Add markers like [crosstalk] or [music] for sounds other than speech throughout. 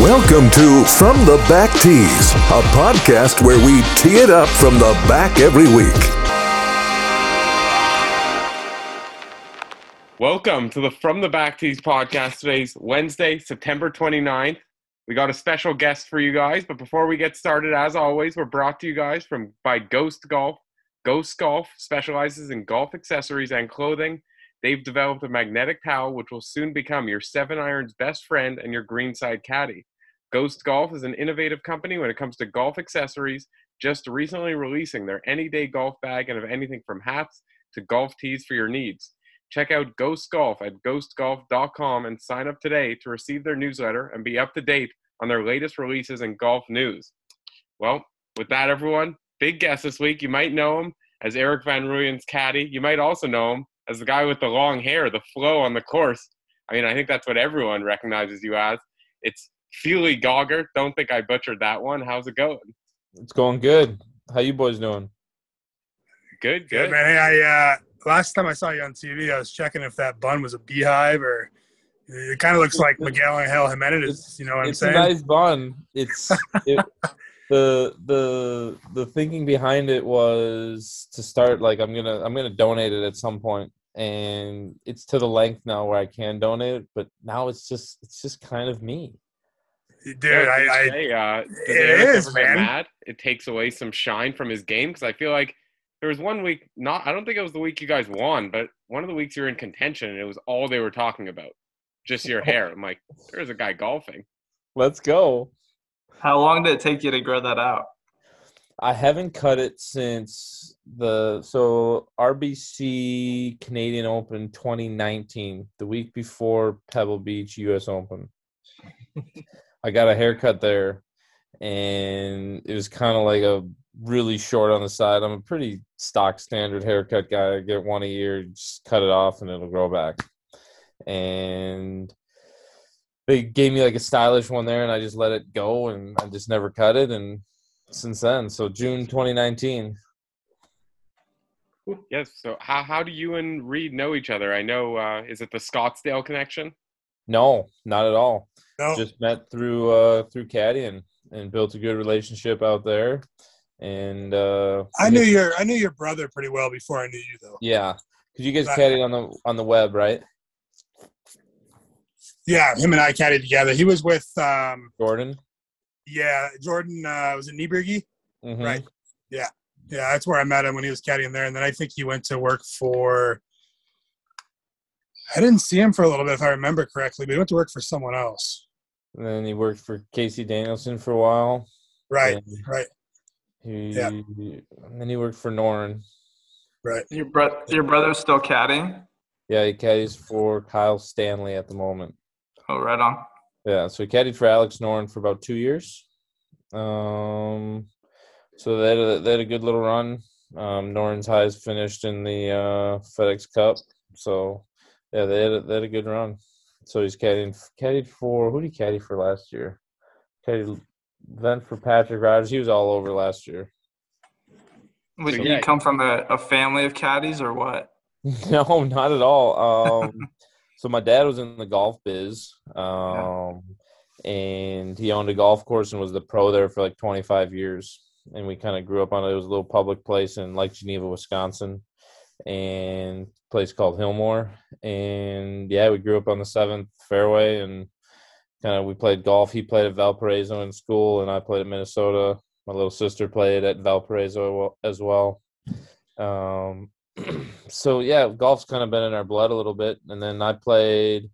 Welcome to From the Back Tees, a podcast where we tee it up from the back every week. Welcome to the From the Back Tees podcast. Today's Wednesday, September 29th. We got a special guest for you guys, but before we get started, as always, we're brought to you guys from by Ghost Golf. Ghost Golf specializes in golf accessories and clothing. They've developed a magnetic towel which will soon become your seven irons best friend and your greenside caddy. Ghost Golf is an innovative company when it comes to golf accessories, just recently releasing their any day golf bag and of anything from hats to golf tees for your needs. Check out Ghost Golf at ghostgolf.com and sign up today to receive their newsletter and be up to date on their latest releases and golf news. Well, with that, everyone, big guest this week. You might know him as Erik Van Rooyen's caddy. You might also know him as the guy with the long hair, the flow on the course. I mean, I think that's what everyone recognizes you as. It's Feely Gaugert. Don't think I butchered that one. How's it going? It's going good. How you boys doing? Good, Good good. man. Hey, I uh, last time I saw you on TV, I was checking if that bun was a beehive or it kind of looks like Miguel Angel Jimenez. You know what I'm saying? it's a saying? nice bun. It's it, [laughs] the the the thinking behind it was to start like I'm gonna I'm gonna donate it at some point, and it's to the length now where I can donate. But now it's just it's just kind of me. Dude, Yeah, I, I say, uh, does it Erik is, ever get man. mad? It takes away some shine from his game because I feel like there was one week. Not, I don't think it was the week you guys won, but one of the weeks you were in contention, and it was all they were talking about, just your [laughs] hair. I'm like, there's a guy golfing. Let's go. How long did it take you to grow that out? I haven't cut it since the so RBC Canadian Open 2019, the week before Pebble Beach US Open. I got a haircut there, and it was kind of like a really short on the side. I'm a pretty stock standard haircut guy. I get one a year, just cut it off, and it'll grow back. And they gave me like a stylish one there, and I just let it go, and I just never cut it. And since then, so June 2019. Yes. So how how do you and Reed know each other? I know. Uh, is it the Scottsdale connection? No, not at all. no, Just met through uh through Caddy and, and built a good relationship out there. And uh I knew your I knew your brother pretty well before I knew you though. yeah, because you guys Right. caddied on the on the web, right? Yeah, him and I caddied together. He was with um Jordan. yeah Jordan uh, was it Niebrugge? Mhm. Right. Yeah, yeah, that's where I met him when he was caddying there, and then I think he went to work for. I didn't see him for a little bit, if I remember correctly, but he went to work for someone else. And then he worked for Casey Danielson for a while. Right, And right, He, Yeah. And then he worked for Noren. right. Your bro- your brother's still caddying? Yeah, he caddies for Kyle Stanley at the moment. Oh, right on. Yeah, so he caddied for Alex Noren for about two years. Um, so they had a, they had a good little run. Um, Noren's highs finished in the uh, FedEx Cup. So yeah, they had a, they had a good run. So he's caddying caddied for who did he caddy for last year? Caddied then for Patrick Rodgers. He was all over last year. Would So, you yeah. come from a, a family of caddies or what? [laughs] no, not at all. Um, [laughs] so my dad was in the golf biz, um, and he owned a golf course and was the pro there for like 25 years. And we kind of grew up on it. It was a little public place in Lake Geneva, Wisconsin, and a place called Hillmoor. And yeah, we grew up on the seventh fairway, and kind of we played golf. He played at Valparaiso in school, and I played at Minnesota. My little sister played at Valparaiso as well. Um, so yeah, golf's kind of been in our blood a little bit. And then I played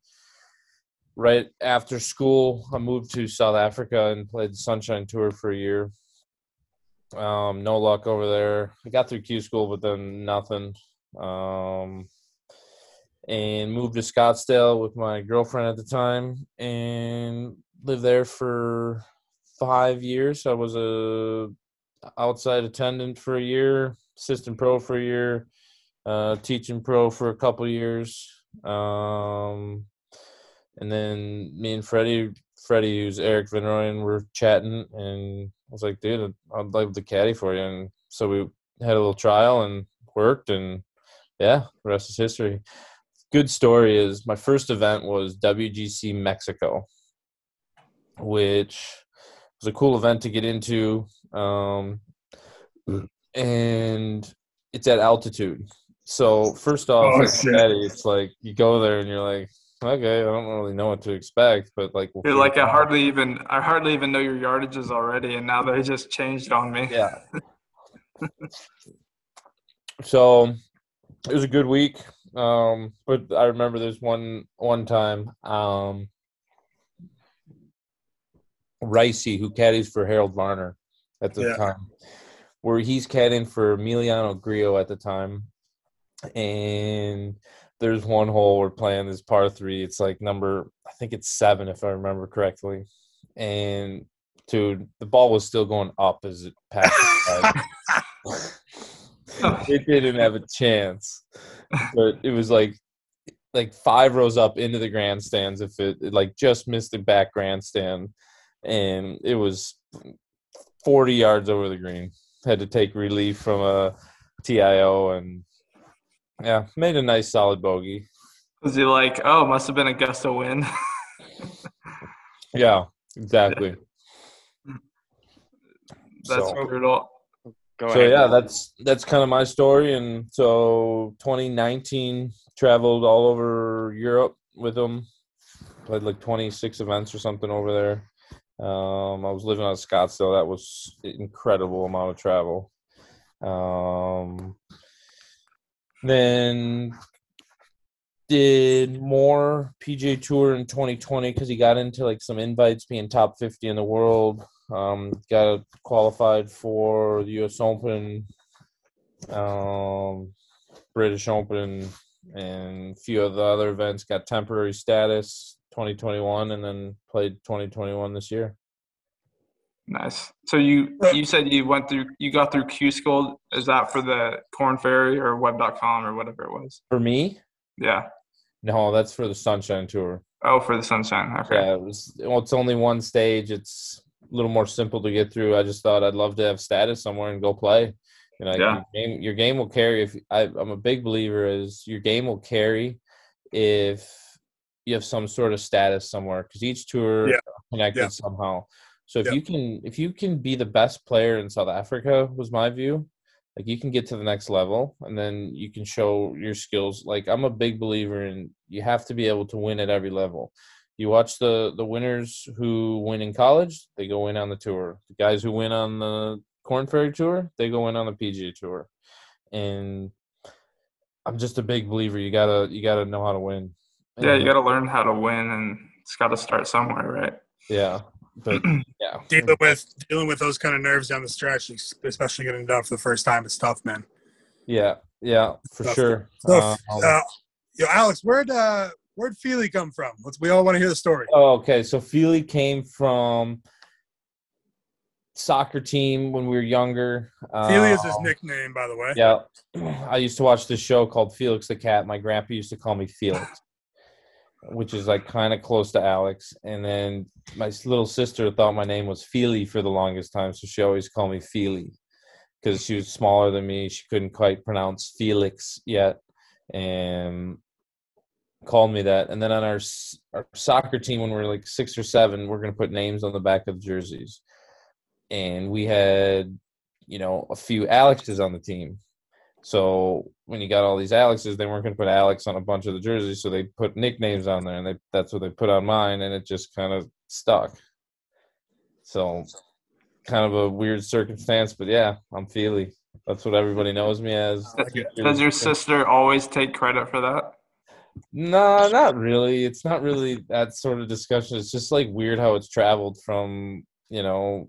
right after school. I moved to South Africa and played the Sunshine Tour for a year. Um, no luck over there. I got through Q school, but then nothing. Um, and moved to Scottsdale with my girlfriend at the time and lived there for five years. I was a outside attendant for a year, assistant pro for a year, uh, teaching pro for a couple years. Um, and then me and Freddie, Freddie, who's Erik Van Rooyen, were chatting, and I was like, dude, I'd like the caddy for you. And so we had a little trial and worked, and yeah, the rest is history. good story is my first event was WGC Mexico, which was a cool event to get into. Um, and it's at altitude. So first off, Oh, it's It's like you go there and you're like, okay, I don't really know what to expect, but like we'll You're like I out." hardly even I hardly even know your yardages already, and now they just changed on me. Yeah. [laughs] so it was a good week. Um, but I remember there's one one time, um, Ricey, who caddies for Harold Varner at the Yeah. time, where he's caddying for Emiliano Grillo at the time. And there's one hole we're playing this par three. It's like number, I think it's seven if I remember correctly. And dude, the ball was still going up as it passed. [laughs] it didn't have a chance, but it was like like five rows up into the grandstands if it, it like just missed the back grandstand, and it was forty yards over the green. Had to take relief from a TIO and yeah, made a nice solid bogey. Was he like, oh, must have been a gust of wind? [laughs] Yeah, exactly. [laughs] That's So- brutal. Go so ahead. yeah that's that's kind of my story and so 2019 traveled all over europe with them played like 26 events or something over there um, i was living out of scottsdale that was incredible amount of travel um, then did more pga tour in 2020 because he got into like some invites being top 50 in the world um, got qualified for the U.S. Open, um, British Open, and a few of the other events. Got temporary status 2021, and then played 2021 this year. Nice. So you you said you went through you got through Q School. Is that for the Korn Ferry or Web.com or whatever it was? For me, Yeah. no, that's for the Sunshine Tour. Oh, for the Sunshine. Okay. Yeah, it was. Well, it's only one stage. It's a little more simple to get through. I just thought I'd love to have status somewhere and go play. You know, Yeah. your game, your game will carry. If I, I'm a big believer, is your game will carry if you have some sort of status somewhere because each tour Yeah. connected Yeah. somehow. So if Yeah. you can, if you can be the best player in South Africa, was my view. Like you can get to the next level, and then you can show your skills. Like I'm a big believer in you have to be able to win at every level you watch the the winners who win in college they go in on the tour the guys who win on the korn ferry tour they go in on the pga tour and i'm just a big believer you gotta you gotta know how to win Yeah, you got to learn how to win, and it's got to start somewhere, right? yeah but [clears throat] yeah dealing with dealing with those kind of nerves down the stretch, especially getting done for the first time, it's tough, man. yeah yeah for Tough. sure So, Um, uh, yo, Alex, where'd uh, where'd Feely come from? Let's we all want to hear the story. Oh, okay. So Feely came from soccer team when we were younger. Feely is his Um, nickname, by the way. Yeah. [clears throat] I used to watch this show called Felix the Cat. My grandpa used to call me Felix, which is like kind of close to Alex. And then my little sister thought my name was Feely for the longest time. So she always called me Feely because she was smaller than me. She couldn't quite pronounce Felix yet. And called me that. And then on our, our soccer team, when we were like six or seven, we're going to put names on the back of the jerseys. And we had, you know, a few Alexes on the team. So when you got all these Alexes, they weren't going to put Alex on a bunch of the jerseys, so they put nicknames on there, and they, that's what they put on mine, and it just kind of stuck. So, kind of a weird circumstance, but yeah, I'm Feely. That's what everybody knows me as. Does your sister always take credit for that? No, not really. It's not really that sort of discussion. It's just like weird how it's traveled from, you know,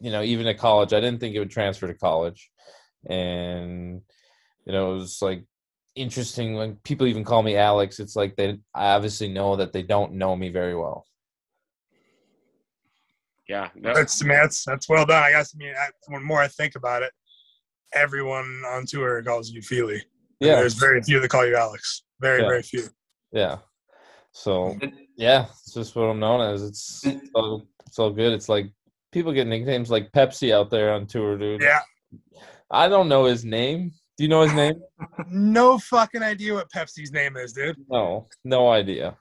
you know, even at college. I didn't think it would transfer to college. And you know, it was like interesting when people even call me Alex, it's like they I obviously know that they don't know me very well. Yeah. No, That's man, that's that's well done. I guess. I mean, I, the more I think about it, everyone on tour calls you Feely. Yeah. There's very few that call you Alex. Very, Yeah. very few. Yeah. So yeah, it's just what I'm known as. It's it's all, it's all good. It's like people get nicknames like Pepsi out there on tour, dude. Yeah. I don't know his name, Do you know his name? [laughs] No fucking idea what Pepsi's name is, dude. No, no idea.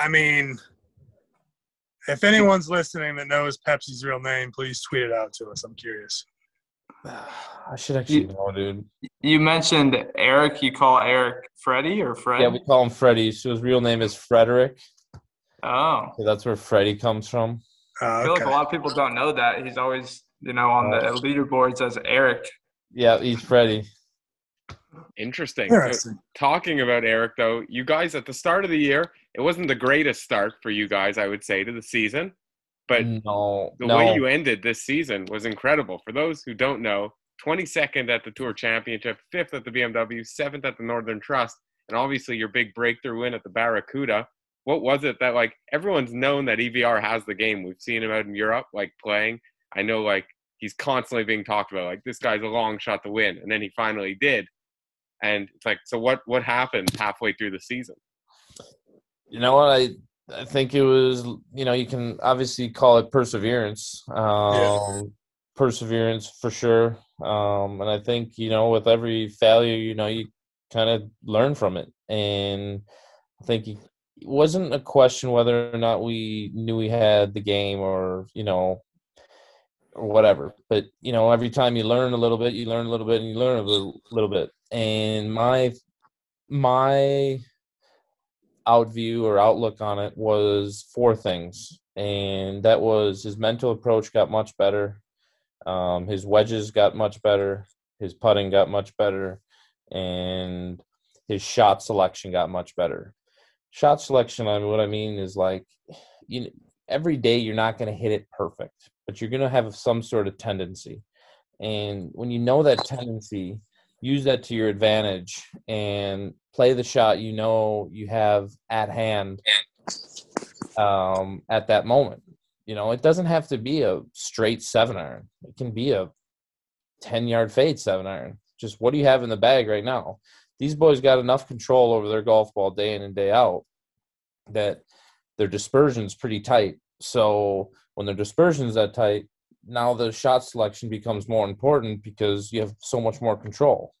I mean, if anyone's listening that knows Pepsi's real name, please tweet it out to us. I'm curious. [sighs] I should actually You- know, dude. You mentioned Erik. You call Erik Freddie or Fred? Yeah, we call him Freddie. So his real name is Frederick. oh, So that's where Freddie comes from. Uh, I feel like a lot of people don't know that. He's always, you know, on the Oh. leaderboards as Erik. Yeah, he's Freddie. Interesting. So, talking about Erik, though, you guys at the start of the year, it wasn't the greatest start for you guys, I would say, to the season. But no, the no. way you ended this season was incredible. For those who don't know, 22nd at the Tour Championship, fifth at the BMW, seventh at the Northern Trust, and obviously your big breakthrough win at the Barracuda. What was it that like everyone's known that EVR has the game? We've seen him out in Europe, like playing. I know like he's constantly being talked about, like this guy's a long shot to win, and then he finally did. And it's like, so what? What happened halfway through the season? You know what? I I think it was. You know, you can obviously call it perseverance. Um, Perseverance for sure. Um, and I think you know, with every failure, you know, you kind of learn from it. And I think it wasn't a question whether or not we knew we had the game or you know or whatever. But you know, every time you learn a little bit, you learn a little bit, and you learn a little, little bit. And my my outview or outlook on it was four things, and that was his mental approach got much better, um, his wedges got much better, his putting got much better, and his shot selection got much better. Shot selection, I mean, what I mean is like, you know, every day you're not going to hit it perfect, but you're going to have some sort of tendency. And when you know that tendency, use that to your advantage and play the shot you know you have at hand um, at that moment. You know, it doesn't have to be a straight seven iron. It can be a 10 yard fade seven iron. Just what do you have in the bag right now? These boys got enough control over their golf ball day in and day out that their dispersion's pretty tight. So when their dispersion's that tight, now the shot selection becomes more important because you have so much more control.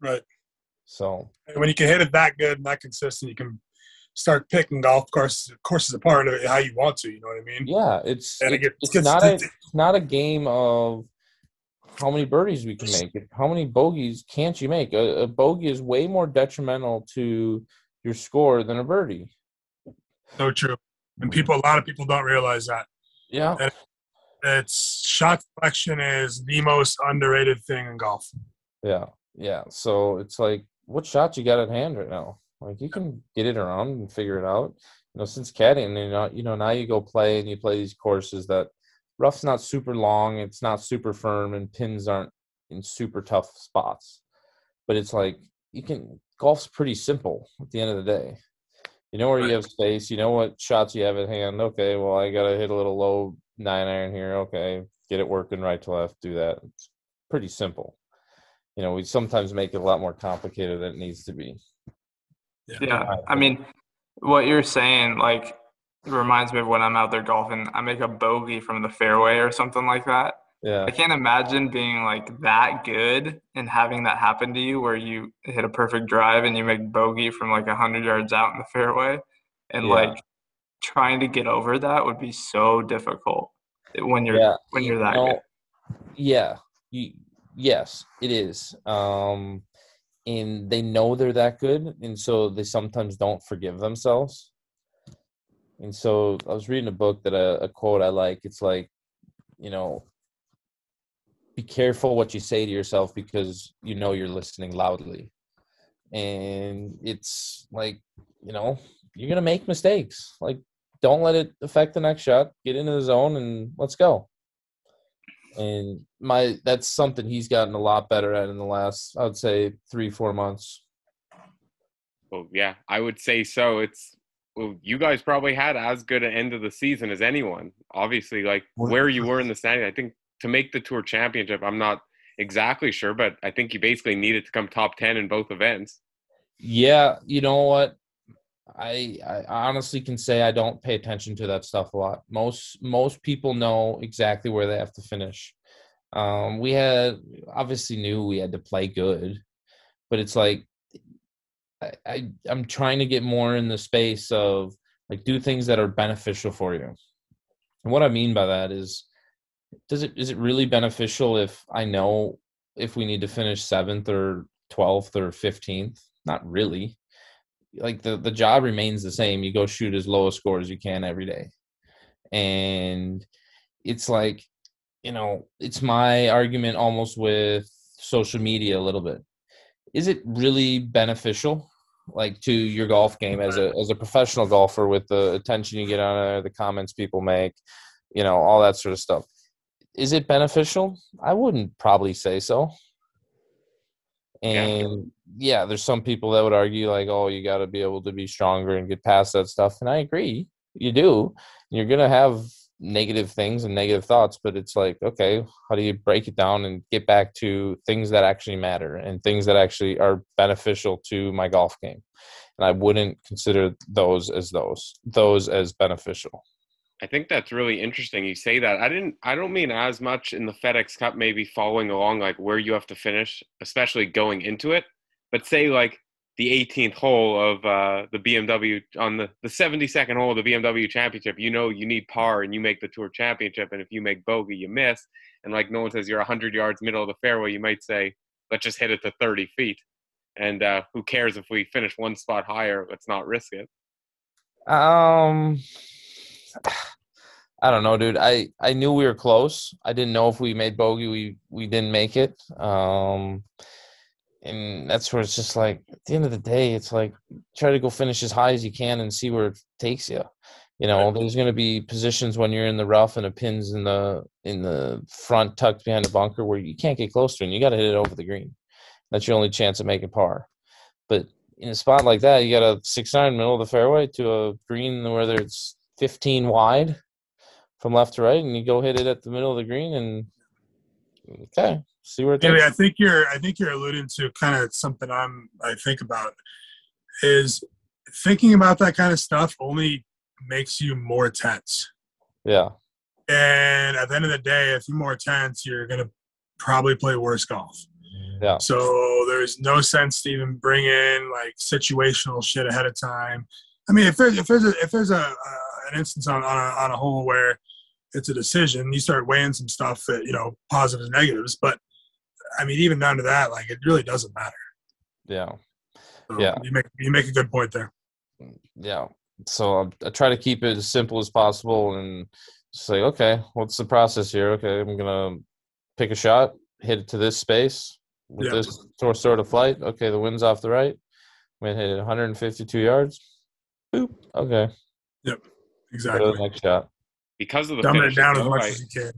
Right. So when you can hit it that good and that consistent, you can start picking golf course courses apart how you want to. You know what I mean? yeah, it's it it- gets- it's not a it's not a game of how many birdies we can make. How many bogeys can't you make? A, a bogey is way more detrimental to your score than a birdie. So true. And people, a lot of people don't realize that. Yeah, It's shot selection is the most underrated thing in golf. yeah, yeah. So it's like, what shot you got at hand right now? Like you can get it around and figure it out. You know, since caddying, you know, you know, now you go play and you play these courses that rough's not super long, it's not super firm, and pins aren't in super tough spots. But it's like you can golf's pretty simple at the end of the day. You know where you have space, you know what shots you have at hand. Okay, well I gotta hit a little low nine iron here. Okay, get it working right to left, do that. It's pretty simple. You know, we sometimes make it a lot more complicated than it needs to be. Yeah, I mean, what you're saying like reminds me of when I'm out there golfing. I make a bogey from the fairway or something like that. Yeah. I can't imagine being like that good and having that happen to you where you hit a perfect drive and you make bogey from like a hundred yards out in the fairway, and Yeah. like trying to get over that would be so difficult when you're yeah. when you you're that know, good. Yeah. You, yes, it is. Um, and they know they're that good, and so they sometimes don't forgive themselves. And so I was reading a book that a, a quote I like. It's like, you know, be careful what you say to yourself because you know you're listening loudly. And it's like, you know, you're gonna make mistakes. Like, don't let it affect the next shot. Get into the zone and let's go and my that's something he's gotten a lot better at in the last i would say three four months Well, yeah, I would say so. It's well, you guys probably had as good an end of the season as anyone. Obviously, like where you were in the standing, I think to make the tour championship, I'm not exactly sure, but I think you basically needed to come top ten in both events. yeah you know what I, I honestly can say i don't pay attention to that stuff a lot most most people know exactly where they have to finish Um, we had obviously knew we had to play good, but it's like I, I I'm trying to get more in the space of like do things that are beneficial for you. And what I mean by that is does it is it really beneficial if I know if we need to finish seventh or twelfth or fifteenth? Not really. Like the the job remains the same. You go shoot as low a score as you can every day, and it's like you know it's my argument almost with social media a little bit. Is it really beneficial? like to your golf game as a as a professional golfer with the attention you get on there, the comments people make, you know, all that sort of stuff is it beneficial? I wouldn't probably say so. And yeah. yeah, there's some people that would argue like, oh, you got to be able to be stronger and get past that stuff. And I agree, you do. You're gonna have negative things and negative thoughts, but it's like, okay, how do you break it down and get back to things that actually matter and things that actually are beneficial to my golf game? And I wouldn't consider those as those those as beneficial. I think that's really interesting. You say that. I didn't. I don't mean as much in the FedEx Cup, maybe following along like where you have to finish, especially going into it. But say like the 18th hole of uh, the BMW on the the 72nd hole of the BMW Championship. You know you need par, and you make the Tour Championship. And if you make bogey, you miss. And like no one says you're 100 yards middle of the fairway, you might say, let's just hit it to 30 feet. And uh, who cares if we finish one spot higher? Let's not risk it. Um. [sighs] I don't know, dude. I I knew we were close. I didn't know if we made bogey. We we didn't make it. Um, and that's where it's just like at the end of the day, it's like try to go finish as high as you can and see where it takes you. You know, there's going to be positions when you're in the rough and a pin's in the in the front tucked behind the bunker where you can't get close to, and you got to hit it over the green. That's your only chance of making par. But in a spot like that, you got a six iron middle of the fairway to a green whether it's 15 wide from left to right, and you go hit it at the middle of the green, and okay, see where it takes. I think you're I think you're alluding to kind of something I'm I think about is thinking about that kind of stuff only makes you more tense. Yeah. And at the end of the day, if you're more tense, you're gonna probably play worse golf. Yeah. So there's no sense to even bring in like situational shit ahead of time. I mean, if there's if there's a if there's a, a an instance on on a, on a hole where it's a decision, you start weighing some stuff that you know positives and negatives. But I mean, even down to that, like it really doesn't matter. Yeah. So yeah. You make you make a good point there. Yeah. So I, I try to keep it as simple as possible and say, okay, what's the process here? Okay, I'm gonna pick a shot, hit it to this space with yeah. this sort of flight. Okay, the wind's off the right. I'm gonna hit it 152 yards. Boop. Okay. Yep. Exactly. next shot. Because of the dumb it down as much I, as you can.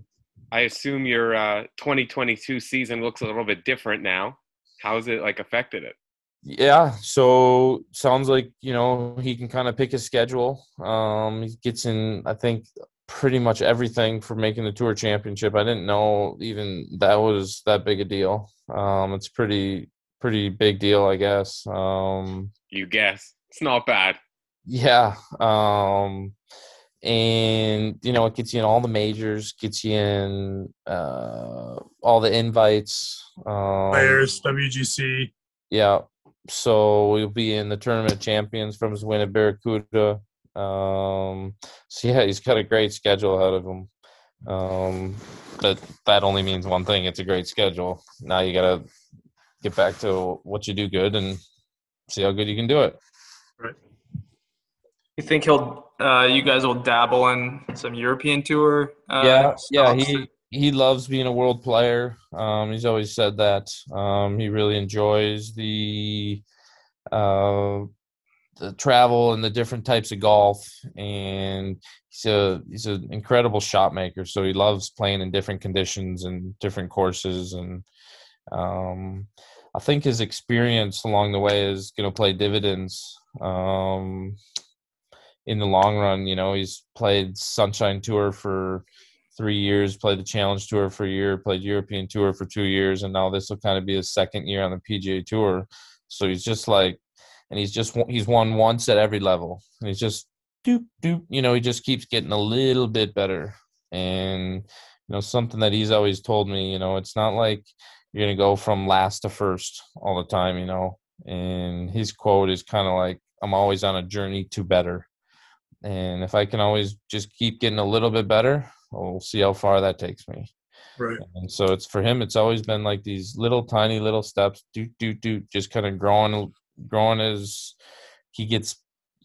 I assume your uh, 2022 season looks a little bit different now. How's it like affected it? Yeah, so sounds like you know he can kind of pick his schedule. Um, he gets in, I think, pretty much everything for making the tour championship. I didn't know even that was that big a deal. Um, it's pretty pretty big deal, I guess. Um, you guess it's not bad. Yeah. Um, and you know it gets you in all the majors gets you in uh, all the invites um, players wgc yeah so we'll be in the tournament of champions from his win at barracuda um, so yeah he's got a great schedule ahead of him. Um, but that only means one thing it's a great schedule. Now you gotta get back to what you do good and see how good you can do it. Right you think he'll uh, you guys will dabble in some European tour. Uh, yeah, yeah. He he loves being a world player. Um, he's always said that. Um, he really enjoys the uh, the travel and the different types of golf, and he's a he's an incredible shot maker. So he loves playing in different conditions and different courses, and um, I think his experience along the way is going to play dividends. Um, in the long run. You know, he's played Sunshine Tour for three years, played the Challenge Tour for a year, played European Tour for two years, and now this will kind of be his second year on the PGA Tour. So he's just like, and he's just he's won once at every level. And he's just doop doop. You know, he just keeps getting a little bit better, and you know, something that he's always told me. You know, it's not like you're gonna go from last to first all the time. You know, and his quote is kind of like, "I'm always on a journey to better." And if I can always just keep getting a little bit better, we'll see how far that takes me. Right. And so it's for him. It's always been like these little tiny little steps, do do do, just kind of growing, growing as he gets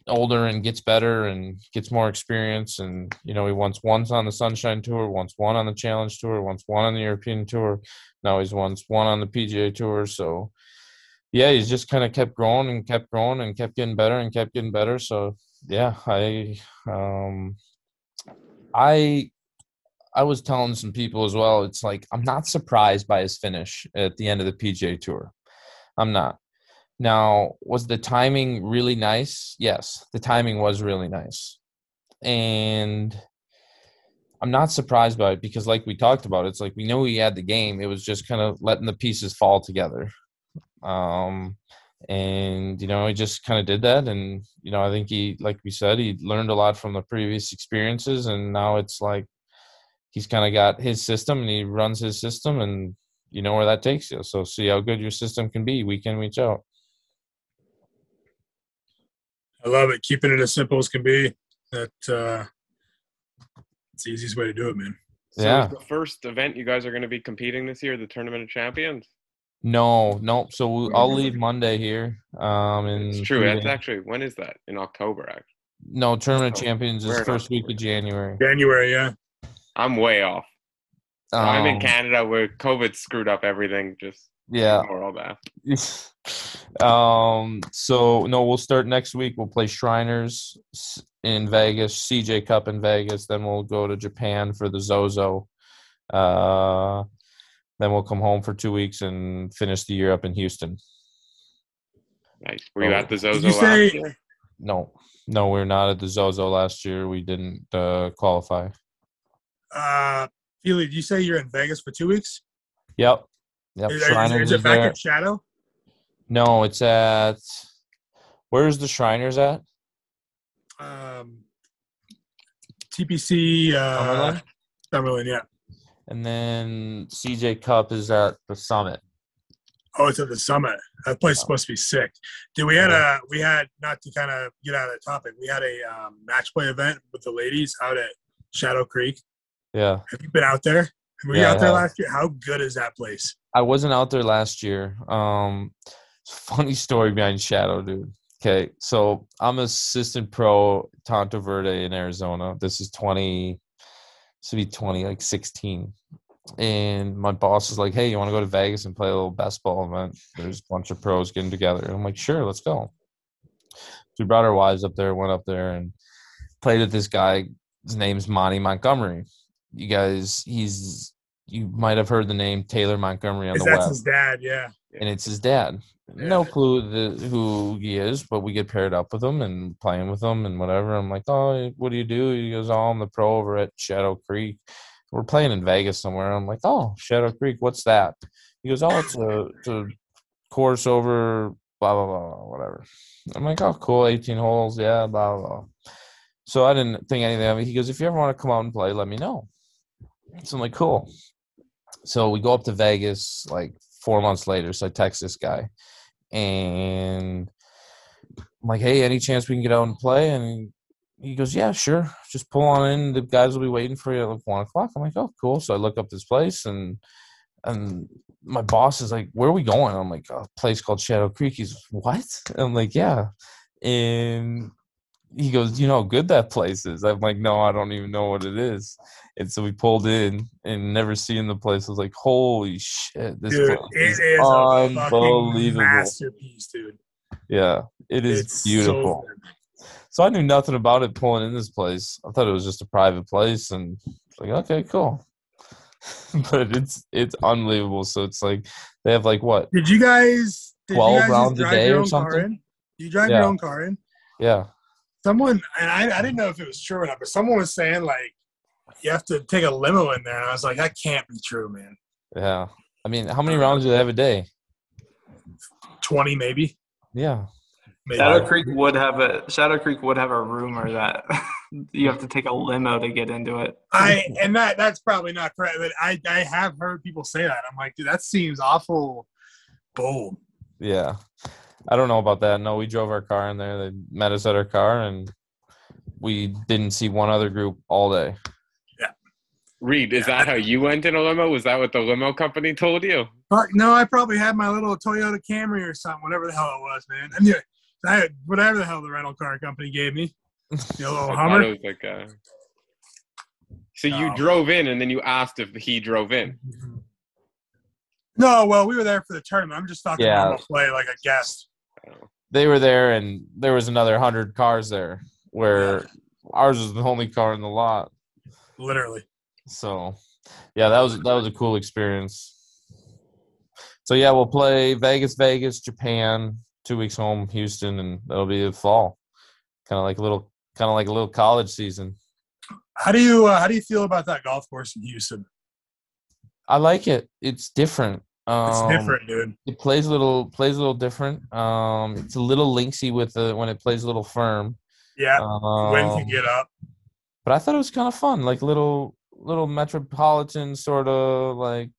older and gets better and gets more experience. And you know, he once once on the Sunshine Tour, once one on the Challenge Tour, once one on the European Tour. Now he's once one on the PGA Tour. So yeah, he's just kind of kept growing and kept growing and kept getting better and kept getting better. So yeah, I um I I was telling some people as well. It's like I'm not surprised by his finish at the end of the PGA Tour. I'm not. Now, was the timing really nice? Yes, the timing was really nice, and I'm not surprised by it because, like we talked about, it's like we know he had the game. It was just kind of letting the pieces fall together. Um, and you know he just kind of did that and you know i think he like we said he learned a lot from the previous experiences and now it's like he's kind of got his system and he runs his system and you know where that takes you so see how good your system can be week in week out I love it. Keeping it as simple as can be. That uh, it's the easiest way to do it, man. So Yeah. the first event you guys are going to be competing this year, the Tournament of Champions. No nope so we- i'll leave monday here um and It's true. That's actually when is that? In October, actually. no tournament of Oh, champions is we're first week of january January, yeah. I'm way off. I'm in Um, Canada where COVID screwed up everything. Just yeah ignore all that. [laughs] um so no we'll start next week we'll play shriners in vegas cj cup in vegas then we'll go to japan for the zozo uh then we'll come home for two weeks and finish the year up in houston Nice. Were you Oh. at the Zozo you say- last year? no no we're not at the zozo last year we didn't uh qualify Uh, Feely, did you say you're in Vegas for two weeks? yep yep Is, is- shriners is is it back there. at Shadow? no it's at where's the shriners at Um, TPC, uh, Summerlin? Summerlin, yeah. And then cj cup is at the summit Oh, it's at the summit. That place is supposed to be sick. Dude, we had a we had not to kind of get out of the topic. We had a um, match play event with the ladies out at Shadow Creek. yeah Have you been out there? Were you Yeah, I out there have. last year? How good is that place? I wasn't out there last year. Um, funny story behind Shadow, dude. Okay, so I'm assistant pro Tonto Verde in Arizona. This is 20, would be 20, like 16. And my boss is like, hey, you want to go to Vegas and play a little best ball event? There's a bunch of pros getting together. I'm like, sure, let's go. So we brought our wives up there, went up there and played with this guy. His name's Monty Montgomery. You guys, he's, you might have heard the name Taylor Montgomery on the that's web his dad? Yeah. and it's his dad. No clue the, who he is, but we get paired up with him and playing with him and whatever. I'm like, oh, what do you do? He goes, oh, I'm the pro over at Shadow Creek. We're playing in Vegas somewhere. I'm like, oh, Shadow Creek, what's that? He goes, oh, it's a, it's a course over blah blah blah whatever. I'm like, oh, cool, 18 holes, yeah, blah blah. blah. So I didn't think anything of it. He goes, if you ever want to come out and play, let me know. So I'm like, cool. So we go up to Vegas like four months later. So I text this guy and I'm like, hey, any chance we can get out and play? And he goes, yeah, sure. Just pull on in. The guys will be waiting for you at like one o'clock. I'm like, oh, cool. So I look up this place and and my boss is like, where are we going? I'm like, a place called Shadow Creek. He's what? I'm like, yeah. And he goes, you know how good that place is. I'm like, no, I don't even know what it is. And so we pulled in and never seen the place. I was like, holy shit, this Dude, place it is is unbelievable. masterpiece, dude. Yeah, it is It's beautiful. So. So I knew nothing about it pulling in this place. I thought it was just a private place, and like, okay, cool. [laughs] but it's it's unbelievable. So it's like they have like what? Did you guys? Did 12 you guys rounds a day your or something? in? You drive Yeah. your own car in? Yeah, Someone and I, I didn't know if it was true or not, but someone was saying like you have to take a limo in there, and I was like, that can't be true, man. yeah. I mean, how many uh, rounds do they have a day? Twenty maybe. Yeah, maybe. Shadow Creek would have a Shadow Creek would have a rumor that [laughs] you have to take a limo to get into it. I and that that's probably not correct, but I I have heard people say that. I'm like, dude, that seems awful bold. Yeah. I don't know about that. No, we drove our car in there. They met us at our car and we didn't see one other group all day. Yeah. Reed, is that how you went in a limo? Was that what the limo company told you? Fuck, no, I probably had my little Toyota Camry or something, whatever the hell it was, man. I mean, I had whatever the hell the rental car company gave me. [laughs] You know, little I thought Hummer. it was like a... So you No. drove in and then you asked if he drove in. No, well, we were there for the tournament. I'm just talking Yeah. normal play, like a guest. They were there and there was another hundred cars there where ours was the only car in the lot. Literally. So yeah, that was that was a cool experience. So yeah, we'll play Vegas, Vegas, Japan, two weeks home, Houston, and that'll be the fall. Kind of like a little, kind of like a little college season. How do you uh, how do you feel about that golf course in Houston? I like it. It's different. Um, It's different, dude. It plays a little, plays a little different. Um, it's a little linksy with the when it plays a little firm. Yeah, Um, can get up. but I thought it was kind of fun, like little, little metropolitan sort of like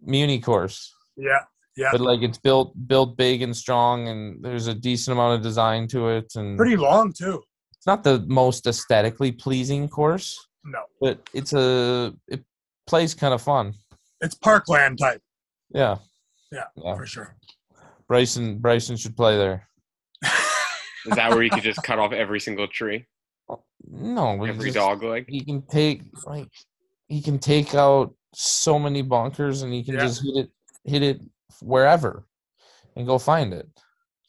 Muni course. Yeah, yeah. but like it's built built big and strong and there's a decent amount of design to it and Pretty long too. it's not the most aesthetically pleasing course No, but it's a it plays kind of fun it's parkland type yeah Yeah. yeah for sure. bryson bryson should play there Is that where you could just cut off every single tree, no but every just- dog leg? he can take like he can take out so many bunkers and he can Yeah. just hit it hit it wherever and go find it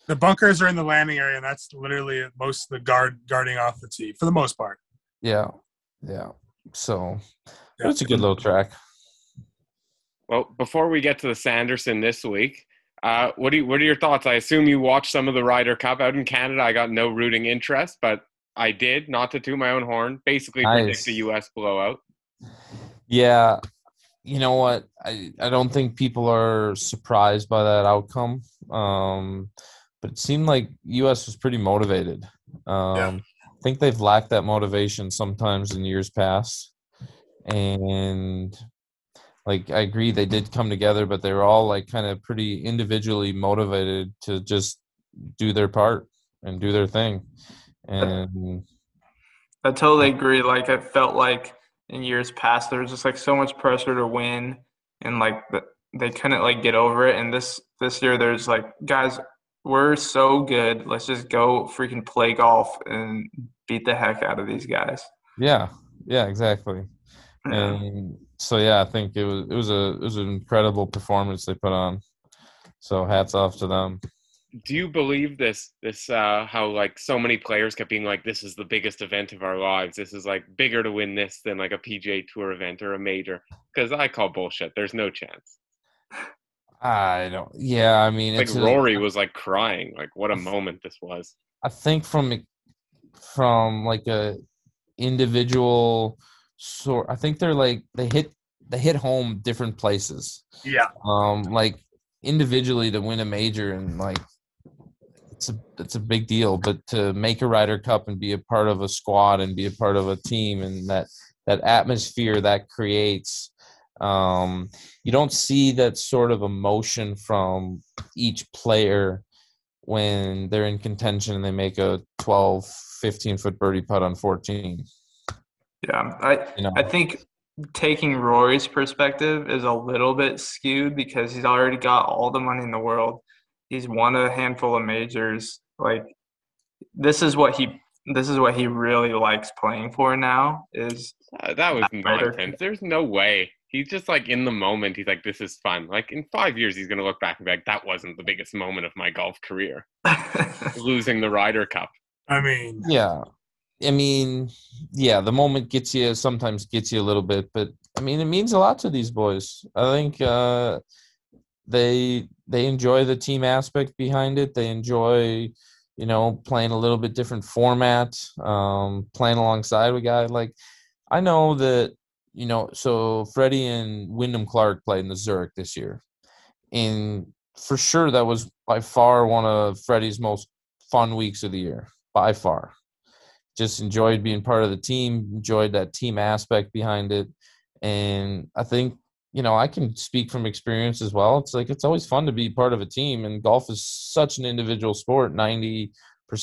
The bunkers are in the landing area, and that's literally most of the guard guarding off the tee for the most part. yeah yeah so Yeah. it's a good little track Well, before we get to the Sanderson this week, uh, what do you, what are your thoughts? I assume you watched some of the Ryder Cup out in Canada. I got no rooting interest, but I did, not to toot my own horn. Basically, predict the U.S. blowout. Yeah, you know what? I I don't think people are surprised by that outcome. Um, but it seemed like U.S. was pretty motivated. Um, I think they've lacked that motivation sometimes in years past, and like I agree they did come together, but they were all like kind of pretty individually motivated to just do their part and do their thing. And I totally agree. Like I felt like in years past there was just like so much pressure to win, and like they couldn't like get over it. And this this year there's like guys, we're so good. Let's just go freaking play golf and beat the heck out of these guys. yeah, yeah, exactly. Yeah. and so yeah, I think it was it was a it was an incredible performance they put on. So hats off to them. Do you believe this? This uh, how like so many players kept being like, "This is the biggest event of our lives. This is like bigger to win this than like a PGA Tour event or a major." Because I call bullshit. There's no chance. I don't. Yeah, I mean, Like it's a- Rory was like crying. Like what a moment this was. I think from from like a individual sort. I think they're like they hit they hit home different places. Yeah, Um, like individually to win a major and like it's a it's a big deal. But to make a Ryder Cup and be a part of a squad and be a part of a team and that that atmosphere that creates. Um, you don't see that sort of emotion from each player when they're in contention and they make a 12 15 foot birdie putt on 14 Yeah, I you know I think taking Rory's perspective is a little bit skewed because he's already got all the money in the world. He's won a handful of majors. Like this is what he this is what he really likes playing for now is Uh, that was Ryder nonsense. There's no way. He's just like in the moment. He's like, "This is fun." Like in five years, he's gonna look back and be like, "That wasn't the biggest moment of my golf career." [laughs] Losing the Ryder Cup. I mean, yeah i mean yeah the moment gets you sometimes gets you a little bit but i mean it means a lot to these boys. I think uh they they enjoy the team aspect behind it. They enjoy you know playing a little bit different format um playing alongside a guy like i know that you know so freddie and wyndham clark played in the zurich this year. And for sure that was by far one of freddie's most fun weeks of the year by far just enjoyed being part of the team, enjoyed that team aspect behind it. And I think, you know, I can speak from experience as well. It's like it's always fun to be part of a team and golf is such an individual sport 90%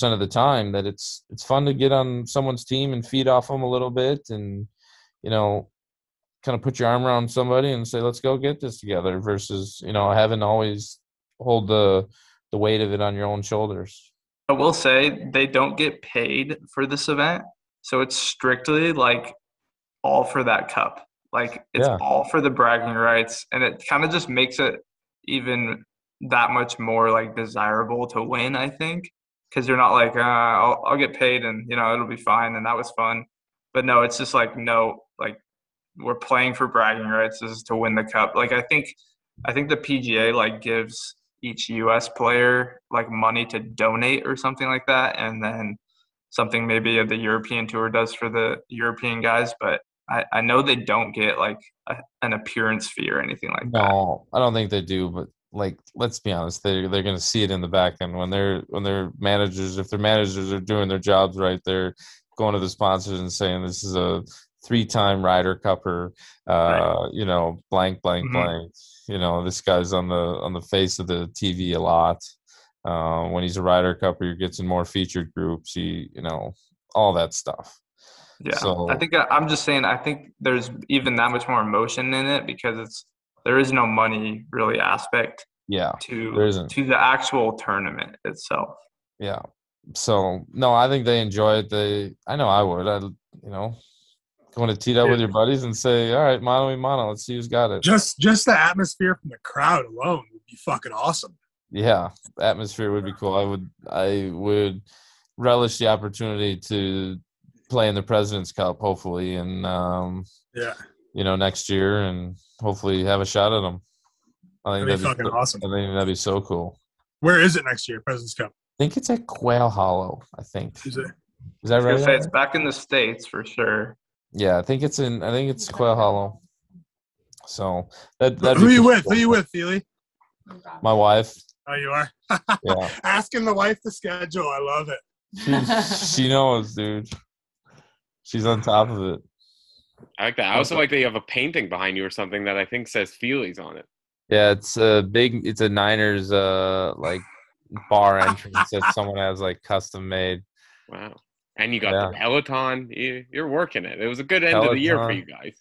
of the time that it's it's fun to get on someone's team and feed off them a little bit and you know, kind of put your arm around somebody and say, "Let's go get this together," versus you know having always hold the the weight of it on your own shoulders. I will say they don't get paid for this event, so it's strictly like all for that cup. Like it's Yeah. all for the bragging rights, and it kind of just makes it even that much more like desirable to win. I think because you're not like uh, I'll, I'll get paid and you know it'll be fine and that was fun, but no, it's just like no, like we're playing for bragging rights. This is to win the cup. Like I think, I think the PGA like gives each U.S. player like money to donate or something like that, and then something maybe the European tour does for the European guys. But I, I know they don't get like a, an appearance fee or anything like that. No, I don't think they do. But like, let's be honest, they they're going to see it in the back end when they're when their managers, if their managers are doing their jobs right, they're going to the sponsors and saying this is a three-time Ryder Cupper, uh, you know, blank, blank, Mhm. blank. You know, this guy's on the on the face of the TV a lot. Uh, when he's a Ryder Cupper, he gets in more featured groups. He, you know, all that stuff. Yeah, So- I think I, I'm just saying. I think there's even that much more emotion in it because it's there is no money really aspect Yeah, to there isn't. to the actual tournament itself. Yeah. So no, I think they enjoy it. They, I know I would. I, you know, going to tee up with your buddies and say, "All right, mano y mano, let's see who's got it." Just just the atmosphere from the crowd alone would be fucking awesome. Yeah, atmosphere would be cool. I would, I would relish the opportunity to play in the President's Cup, hopefully, and um, Yeah, you know, next year, and hopefully have a shot at them. I think that'd be that'd fucking be, awesome. I think that'd be so cool. Where is it next year? President's Cup. I think it's at Quail Hollow. I think Is it? is that right? say it's back in the states for sure. Yeah, I think it's in. I think it's Quail Hollow. So that that Who you with? Who are you with, Feely? My wife. Oh, you are. Yeah, [laughs] Asking the wife the schedule. I love it. she, [laughs] she knows, dude. She's on top of it. I like that. I also like that you have a painting behind you or something that I think says Feelies on it. Yeah, it's a big. It's a Niners uh like bar entrance that someone has like custom made. Wow. And you got the Peloton. You, you're working it. It was a good end of the year for you guys.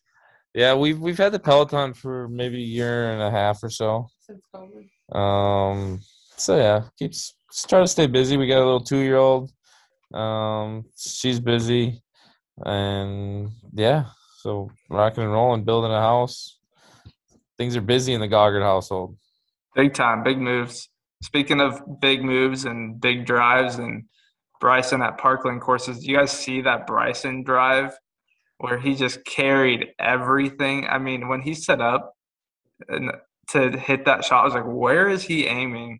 Yeah, we've we've had the Peloton for maybe a year and a half or so. Since COVID. Um, so yeah, keeps just try to stay busy. We got a little two year old. Um, she's busy, and yeah, so rocking and rolling, building a house. Things are busy in the Gaugert household. Big time, big moves. Speaking of big moves and big drives and Bryson at Parkland courses, do you guys see that Bryson drive where he just carried everything? I mean, when he set up and to hit that shot, I was like, where is he aiming?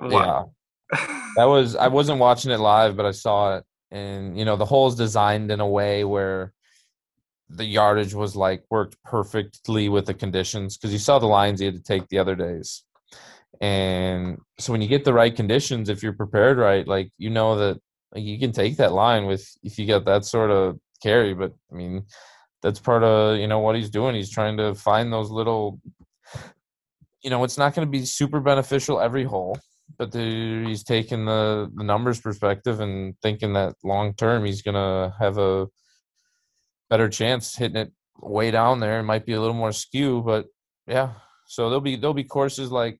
Yeah, [laughs] that was I wasn't watching it live, but I saw it, and you know the hole is designed in a way where the yardage was like worked perfectly with the conditions because you saw the lines he had to take the other days. And so when you get the right conditions, if you're prepared right, like you know that like, you can take that line with if you get that sort of carry. But I mean, that's part of you know what he's doing. He's trying to find those little. You know, it's not going to be super beneficial every hole, but the, he's taking the the numbers perspective and thinking that long term he's going to have a better chance hitting it way down there. It might be a little more skew, but yeah. So there'll be there'll be courses like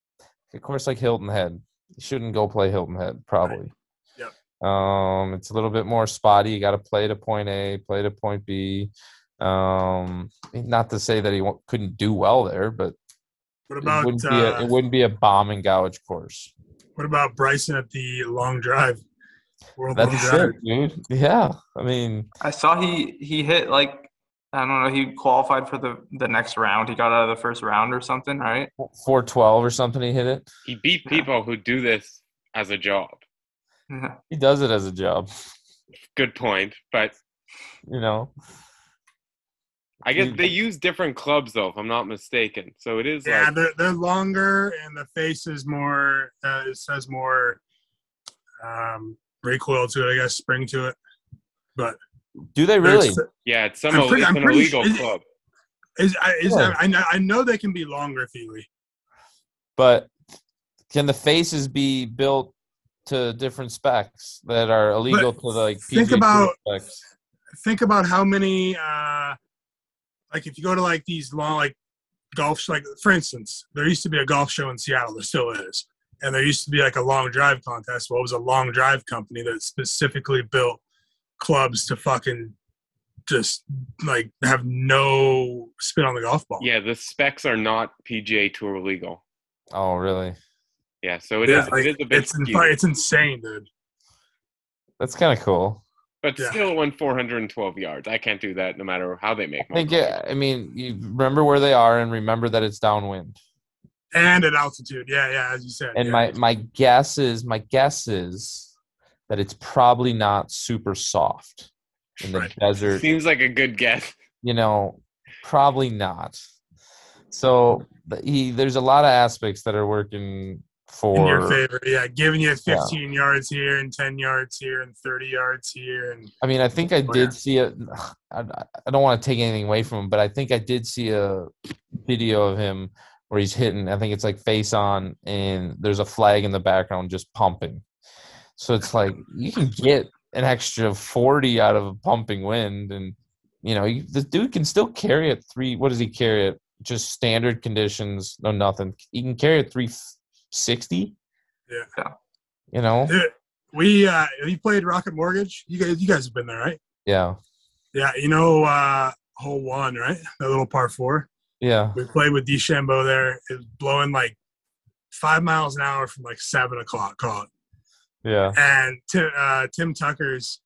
a course like Hilton Head. You shouldn't go play Hilton Head, probably. Yep. Um, it's a little bit more spotty. You got to play to point A, play to point B. Um, not to say that he won't, couldn't do well there, but What it wouldn't be a, uh, it wouldn't be a bomb and gouge course. what about Bryson at the long drive? World That's long sick, drive. dude. Yeah, I mean, I saw he he hit like I don't know. He qualified for the the next round. He got out of the first round or something, right? four twelve or something. He hit it. He beat Yeah. people who do this as a job. Yeah. He does it as a job. Good point. But You know. I guess Dude. they use different clubs though, if I'm not mistaken. So it is Yeah, like they're, they're longer and the face is more. Uh, it says more um, recoil to it. I guess spring to it. but Do they really? there's- Yeah, it's some I'm pretty- it's I'm an pretty illegal sure- club. Is, I- is Yeah. I, know, I know they can be longer, Feely. But can the faces be built to different specs that are illegal to the like think PGA about- specs? Think about how many, uh, like if you go to like these long, like golf, like for instance, there used to be a golf show in Seattle. There still is, and there used to be like a long drive contest. Well, it was a long drive company that specifically built clubs to fucking just like have no spin on the golf ball. Yeah, the specs are not PGA Tour legal. Oh, really? Yeah, so it is. Yeah, like, it is a bit it's in, it's insane, dude. That's kind of cool. but yeah. still won 412 yards. I can't do that no matter how they make I my think. uh, I mean, you remember where they are, and remember that it's downwind. And at altitude, yeah, yeah, as you said. And yeah. my my guess is my guess is that it's probably not super soft in the Right. desert. Seems like a good guess. You know, probably not. So he there's a lot of aspects that are working for in your favor, yeah, giving you 15 yards here and 10 yards here and 30 yards here, and I mean, I think I did yeah. see a. I, I don't want to take anything away from him, but I think I did see a video of him where he's hitting. I think it's like face on, and there's a flag in the background just pumping. So it's like you can get an extra forty out of a pumping wind, and you know you, this dude can still carry it three. What does he carry it? Just standard conditions, no nothing. He can carry it three sixty. Yeah. Yeah. You know. Dude, we uh we played Rocket Mortgage. You guys, you guys have been there, right? Yeah. Yeah, you know, uh hole one, right? That little par four. Yeah. We played with DeChambeau there. It was blowing like five miles an hour from like seven o'clock. Call it. Yeah. and Tim, uh, Tim Tucker's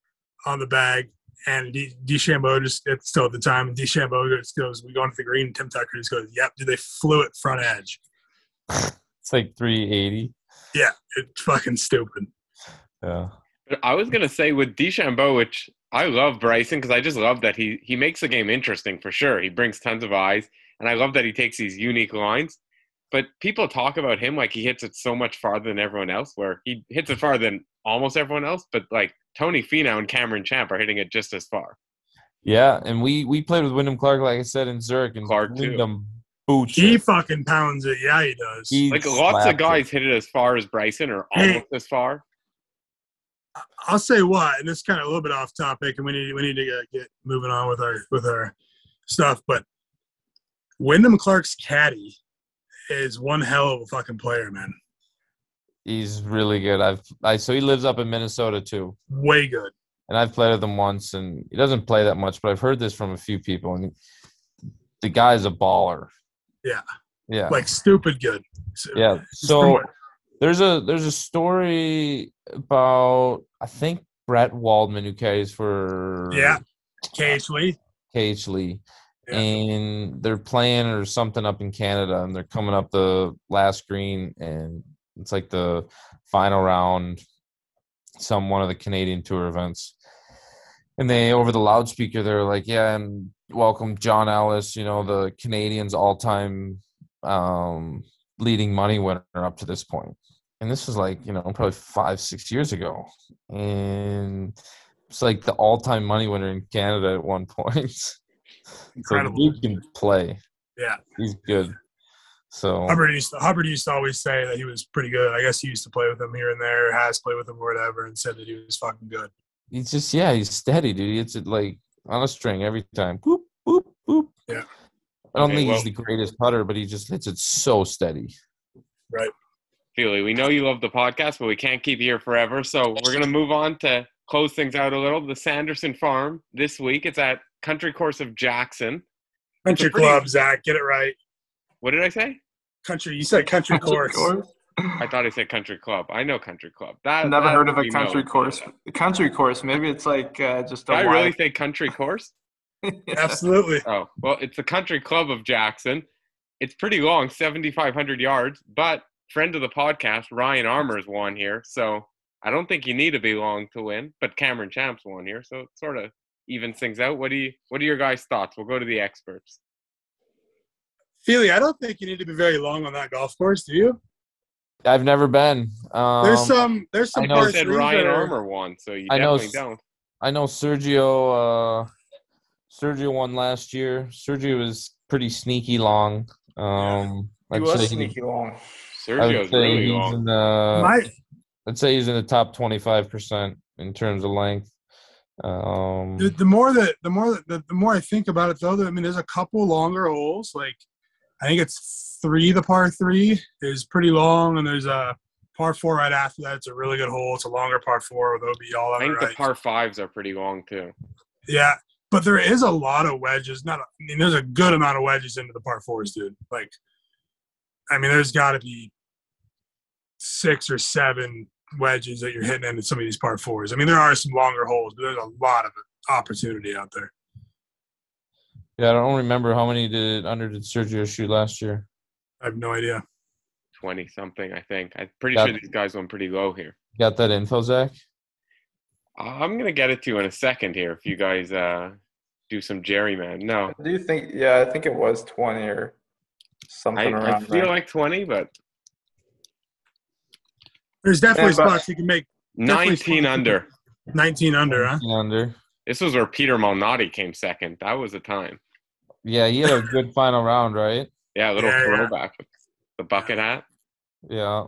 on the bag, and D- DeChambeau just it's still at the time, and DeChambeau just goes, "We going to the green." And Tim Tucker just goes, "Yep." Dude, they flew it front edge. [laughs] It's like three eighty. Yeah, It's fucking stupid. Yeah. I was gonna say with DeChambeau, which I love Bryson because I just love that he he makes the game interesting for sure. He brings tons of eyes, and I love that he takes these unique lines. But people talk about him like he hits it so much farther than everyone else, where he hits it farther than almost everyone else. But like Tony Finau and Cameron Champ are hitting it just as far. Yeah, and we we played with Wyndham Clark, like I said, in Zurich, and Clark, too. Wyndham boots. He it. fucking pounds it. Yeah, he does. He Like lots of slapped it. guys hit it as far as Bryson or Hey. almost as far. I'll say what, and this is kind of a little bit off topic, and we need we need to get, get moving on with our with our stuff. But Wyndham Clark's caddy is one hell of a fucking player, man. He's really good. I've I so he lives up in Minnesota too, Way good. and I've played with him once, and he doesn't play that much, but I've heard this from a few people, and the guy's a baller. Yeah. Yeah. Like stupid good. Yeah, so- There's a there's a story about I think Brett Waldman who carries for Yeah. KH Lee. KH Lee. And they're playing or something up in Canada and they're coming up the last green and it's like the final round, some one of the Canadian tour events. And they over the loudspeaker they're like, Yeah, and welcome John Ellis, you know, the Canadians all time um leading money winner up to this point. And this was like, you know, probably five, six years ago. And it's like the all time money winner in Canada at one [laughs] point. So the Incredible. dude can play. Yeah. He's good. So Hubbard used to, Hubbard used to always say that he was pretty good. I guess he used to play with him here and there, has played with him or whatever, and said that he was fucking good. he's just yeah, he's steady, dude. He hits it like on a string every time. Boop, boop, boop. Yeah. I don't Okay, think well- he's the greatest putter, but he just hits it so steady. Right. Feely, we know you love the podcast, but we can't keep you here forever. So we're going to move on to close things out a little. The Sanderson Farm this week. It's at Country Course of Jackson. Country pretty- club, Zach, get it right. What did I say? Country, you said country course. I thought I said Country Club. I know Country Club. That Never that heard of a country course. Country course. Maybe it's like uh, just Did a I really wild- say Country Course? [laughs] Absolutely. Oh, well, it's the Country Club of Jackson. It's pretty long, 7,500 yards, but friend of the podcast, Ryan Armour's won here. So I don't think you need to be long to win, but Cameron Champs won here. So it's sort of evens things out. What do you, what are your guys' thoughts? We'll go to the experts. Feely, I don't think you need to be very long on that golf course, do you? I've never been. Um, There's some there's some I know- said Ryan are- Armour won, so you I know definitely s- don't. I know Sergio. Uh, Sergio won last year. Sergio was pretty sneaky long. Um, He I'd was say sneaky long. I would Sergio's say really he's long. in the. My I'd say he's in the top twenty-five percent in terms of length. Um, the, the more that the more that the, the more I think about it though, I mean, there's a couple longer holes. Like I think it's three. The par three is pretty long, and there's a par four right after that. It's a really good hole. It's a longer par four. There'll be all I of it think the par fives are pretty long too. Yeah, but there is a lot of wedges. Not, a, I mean, there's a good amount of wedges into the par fours, dude. Like, I mean, there's got to be six or seven wedges that you're hitting into some of these par fours. I mean, there are some longer holes, but there's a lot of opportunity out there. yeah, I don't remember how many did under did Sergio shoot last year. I have no idea. Twenty something, I think. I'm pretty Got- sure these guys went pretty low here. Got that info, Zach? I'm gonna get it to you in a second here if you guys uh, do some Jerryman. No, Do you think, yeah, I think it was 20 or something I around feel there. like 20, but There's definitely Yeah, spots you can make 19 19 under. 19 under, huh? Under. This was where Peter Malnati came second. That was the time. Yeah, he had a good [laughs] final round, right? Yeah, a little Yeah, yeah. throwback with the bucket hat. Yeah.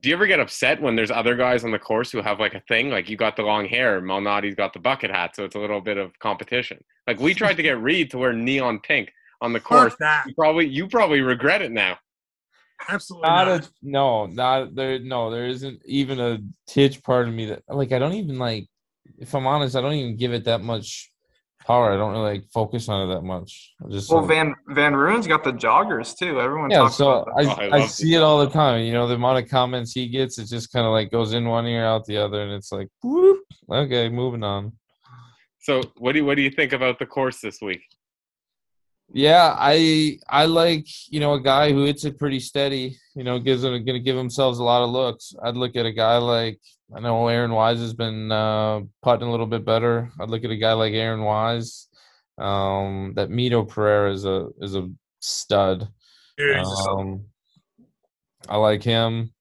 Do you ever get upset when there's other guys on the course who have like a thing? Like you got the long hair, Malnati's got the bucket hat, so it's a little bit of competition. Like we tried to get [laughs] Reed to wear neon pink on the course. That. You probably you probably regret it now. Absolutely Not not. a no, not there. No, there isn't even a titch part of me that like I don't even like. If I'm honest, I don't even give it that much power. I don't really like focus on it that much. I just Well, like- Van Van Rooyen's got the joggers too. Everyone yeah. talks So about I. Oh, I I, see the it all the time. You know the amount of comments he gets. It just kind of like goes in one ear out the other, and it's like, whoop. Okay, moving on. So what do you, what do you think about the course this week? Yeah, I I like you know a guy who hits it pretty steady. You know, gives it going to give themselves a lot of looks. I'd look at a guy like I know Aaron Wise has been uh, putting a little bit better. I'd look at a guy like Aaron Wise. Um, that Mito Pereira is a is a stud. Um, I like him.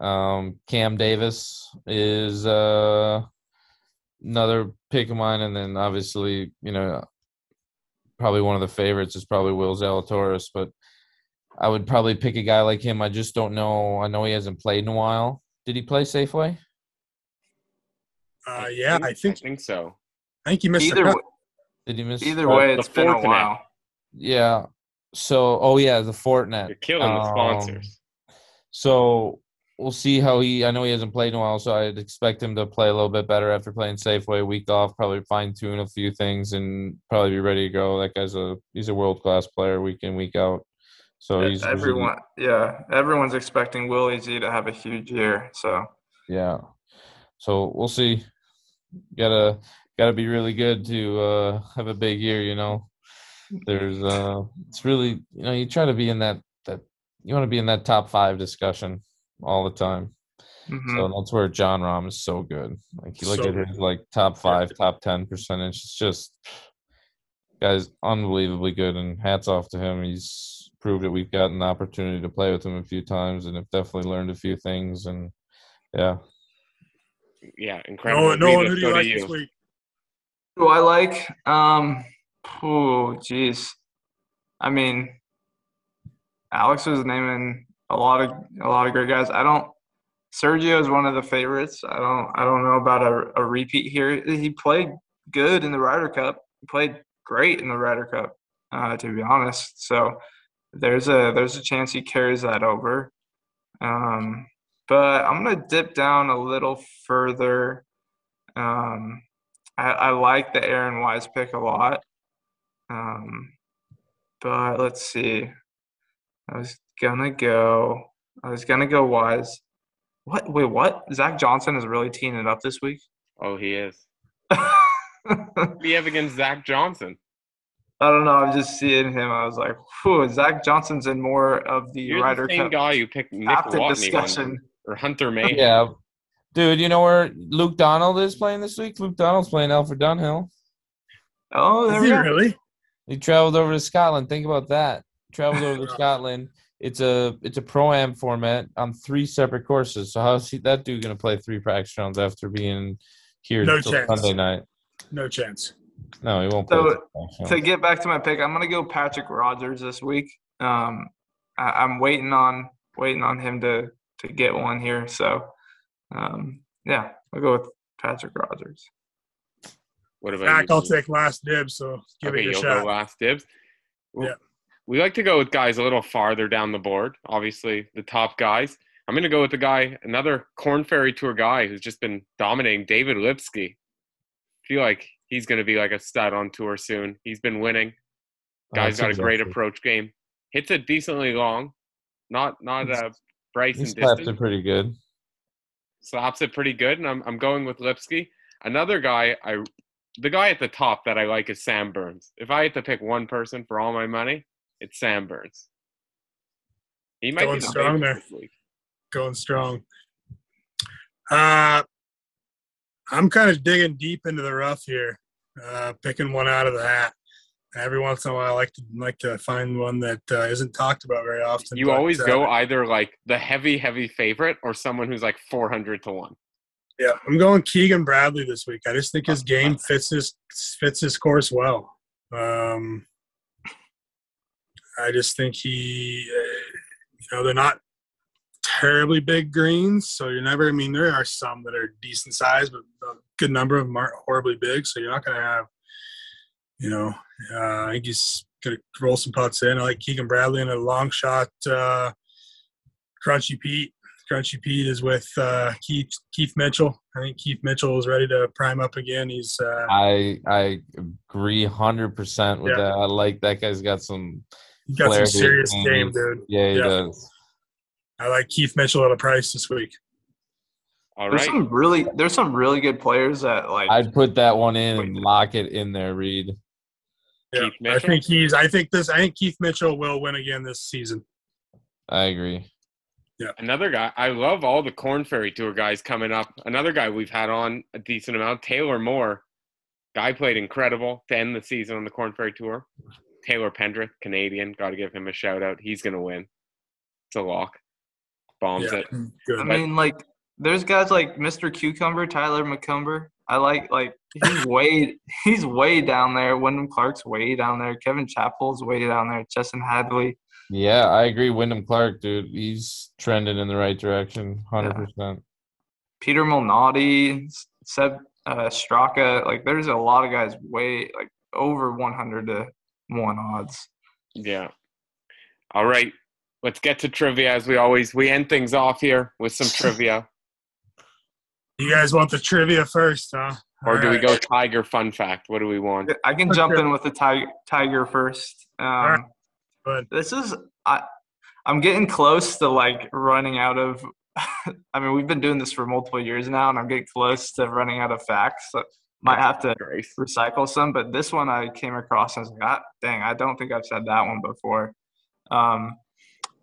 Um, Cam Davis is uh, another pick of mine, and then obviously, you know, probably one of the favorites is probably Will Zalatoris, but I would probably pick a guy like him. I just don't know. I know he hasn't played in a while. Did he play Safeway? uh, yeah, I think I think so. I think you missed Either the way, Did he miss? either way, the it's been a while. Yeah. So, oh yeah, the Fortinet. You're killing the Um, sponsors. So we'll see how he. I know he hasn't played in a while, so I'd expect him to play a little bit better after playing Safeway week off. Probably fine tune a few things and probably be ready to go. That guy's a he's a world class player week in week out. So he's he's everyone, yeah, everyone's expecting Willie Z to have a huge year. So yeah. So we'll see. Gotta gotta be really good to uh, have a big year. You know, there's uh, it's really you know you try to be in that that you want to be in that top five discussion all the time. mhm. So that's where Jon Rahm is so good. Like you look So at his like top five, top ten percentage. It's just guys unbelievably good and hats off to him. He's proved that we've gotten the opportunity to play with him a few times and have definitely learned a few things and yeah. Yeah, incredible. No, no one Reed, who let's do you like you. this week? Who I like? Um, oh, jeez. I mean, Alex was naming a lot of a lot of great guys. I don't. Sergio is one of the favorites. I don't. I don't know about a, a repeat here. He played good in the Ryder Cup. He played great in the Ryder Cup, uh, to be honest. So there's a there's a chance he carries that over. Um, but I'm gonna dip down a little further. Um, I, I like the Aaron Wise pick a lot. Um, but let's see. I was gonna go. I was gonna go Wise. What? Wait, what? Zach Johnson is really teeing it up this week. Oh, he is. [laughs] I What do you have against Zach Johnson? I don't know. I'm just seeing him. I was like, whew, Zach Johnson's in more of the You're Ryder the same Cup guy you picked Nick Watney one, discussion. or Hunter May. Yeah. Dude, you know where Luke Donald is playing this week? Luke Donald's playing Alfred Dunhill. Oh, there Is we he go. really? He traveled over to Scotland. Think about that. Traveled over to [laughs] Scotland. It's a it's a pro am format on three separate courses. So how's he, that dude gonna play three practice rounds after being here No till chance. Sunday night. No chance. No, he won't play. So, to get back to my pick, I'm gonna go Patrick Rodgers this week. Um, I, I'm waiting on waiting on him to to get one here. So, um, yeah, I'll go with Patrick Rodgers. What about Zach, you? I'll take last dibs. So give okay, it your you'll shot. go last dibs. Well, Yeah. We like to go with guys a little farther down the board. Obviously, the top guys. I'm going to go with the guy, another Korn Ferry Tour guy who's just been dominating, David Lipsky. feel like he's going to be like a stud on tour soon. He's been winning. Guy's That's got a great approach game. Hits it decently long. Not not uh, Bryson He slaps distance. it pretty good. slaps it pretty good, and I'm I'm going with Lipsky. Another guy, I the guy at the top that I like is Sam Burns. If I had to pick one person for all my money, it's Sam Burns. He might Going be the strong there. Going strong. Uh, I'm kind of digging deep into the rough here, uh, picking one out of the hat. Every once in a while, I like to like to find one that uh, isn't talked about very often. You but, always uh, go either like the heavy, heavy favorite or someone who's like 400 to one. Yeah, I'm going Keegan Bradley this week. I just think his game fits his fits his course well. Um, I just think he, uh, you know, they're not terribly big greens, so you're never. I mean, there are some that are decent size, but a good number of them aren't horribly big. So you're not going to have, you know, uh, I think he's going to roll some putts in. I like Keegan Bradley in a long shot. Uh, Crunchy Pete. Crunchy Pete is with uh, Keith Keith Mitchell. I think Keith Mitchell is ready to prime up again. He's uh, I I agree hundred percent with Yeah. that. I like that guy's got some. He's got some serious and game, dude. Yeah, he Yeah. does. I like Keith Mitchell at a price this week. All There's right. some really there's some really good players that like I'd put that one in and lock it in there, Reed. Yeah, Keith I think he's. I think this. I think Keith Mitchell will win again this season. I agree. Yeah. Another guy, I love all the Korn Ferry Tour guys coming up. Another guy we've had on a decent amount, Taylor Moore. Guy played incredible to end the season on the Korn Ferry Tour. Taylor Pendrith, Canadian, got to give him a shout out. He's going to win. It's a lock. Bombs Yeah, it. [laughs] good. I mean like there's guys like Mr. Cucumber, Tyler McCumber. I like like he's [laughs] way he's way down there. Wyndham Clark's way down there. Kevin Chappell's way down there. Justin Hadley. Yeah, I agree. Wyndham Clark, dude, he's trending in the right direction, hundred percent. Peter Malnati, Sepp uh, Straka. Like, there's a lot of guys way like over 100 to one odds. Yeah. All right. Let's get to trivia as we always we end things off here with some trivia. [laughs] you guys want the trivia first, huh? Or do we go Tiger fun fact? What do we want? I can jump in with the tiger, tiger first. Um, right. Good. This is I. I'm getting close to like running out of. [laughs] I mean, we've been doing this for multiple years now, and I'm getting close to running out of facts. So might have to Grace. recycle some, but this one I came across and I was like, ah, dang, I don't think I've said that one before. Um,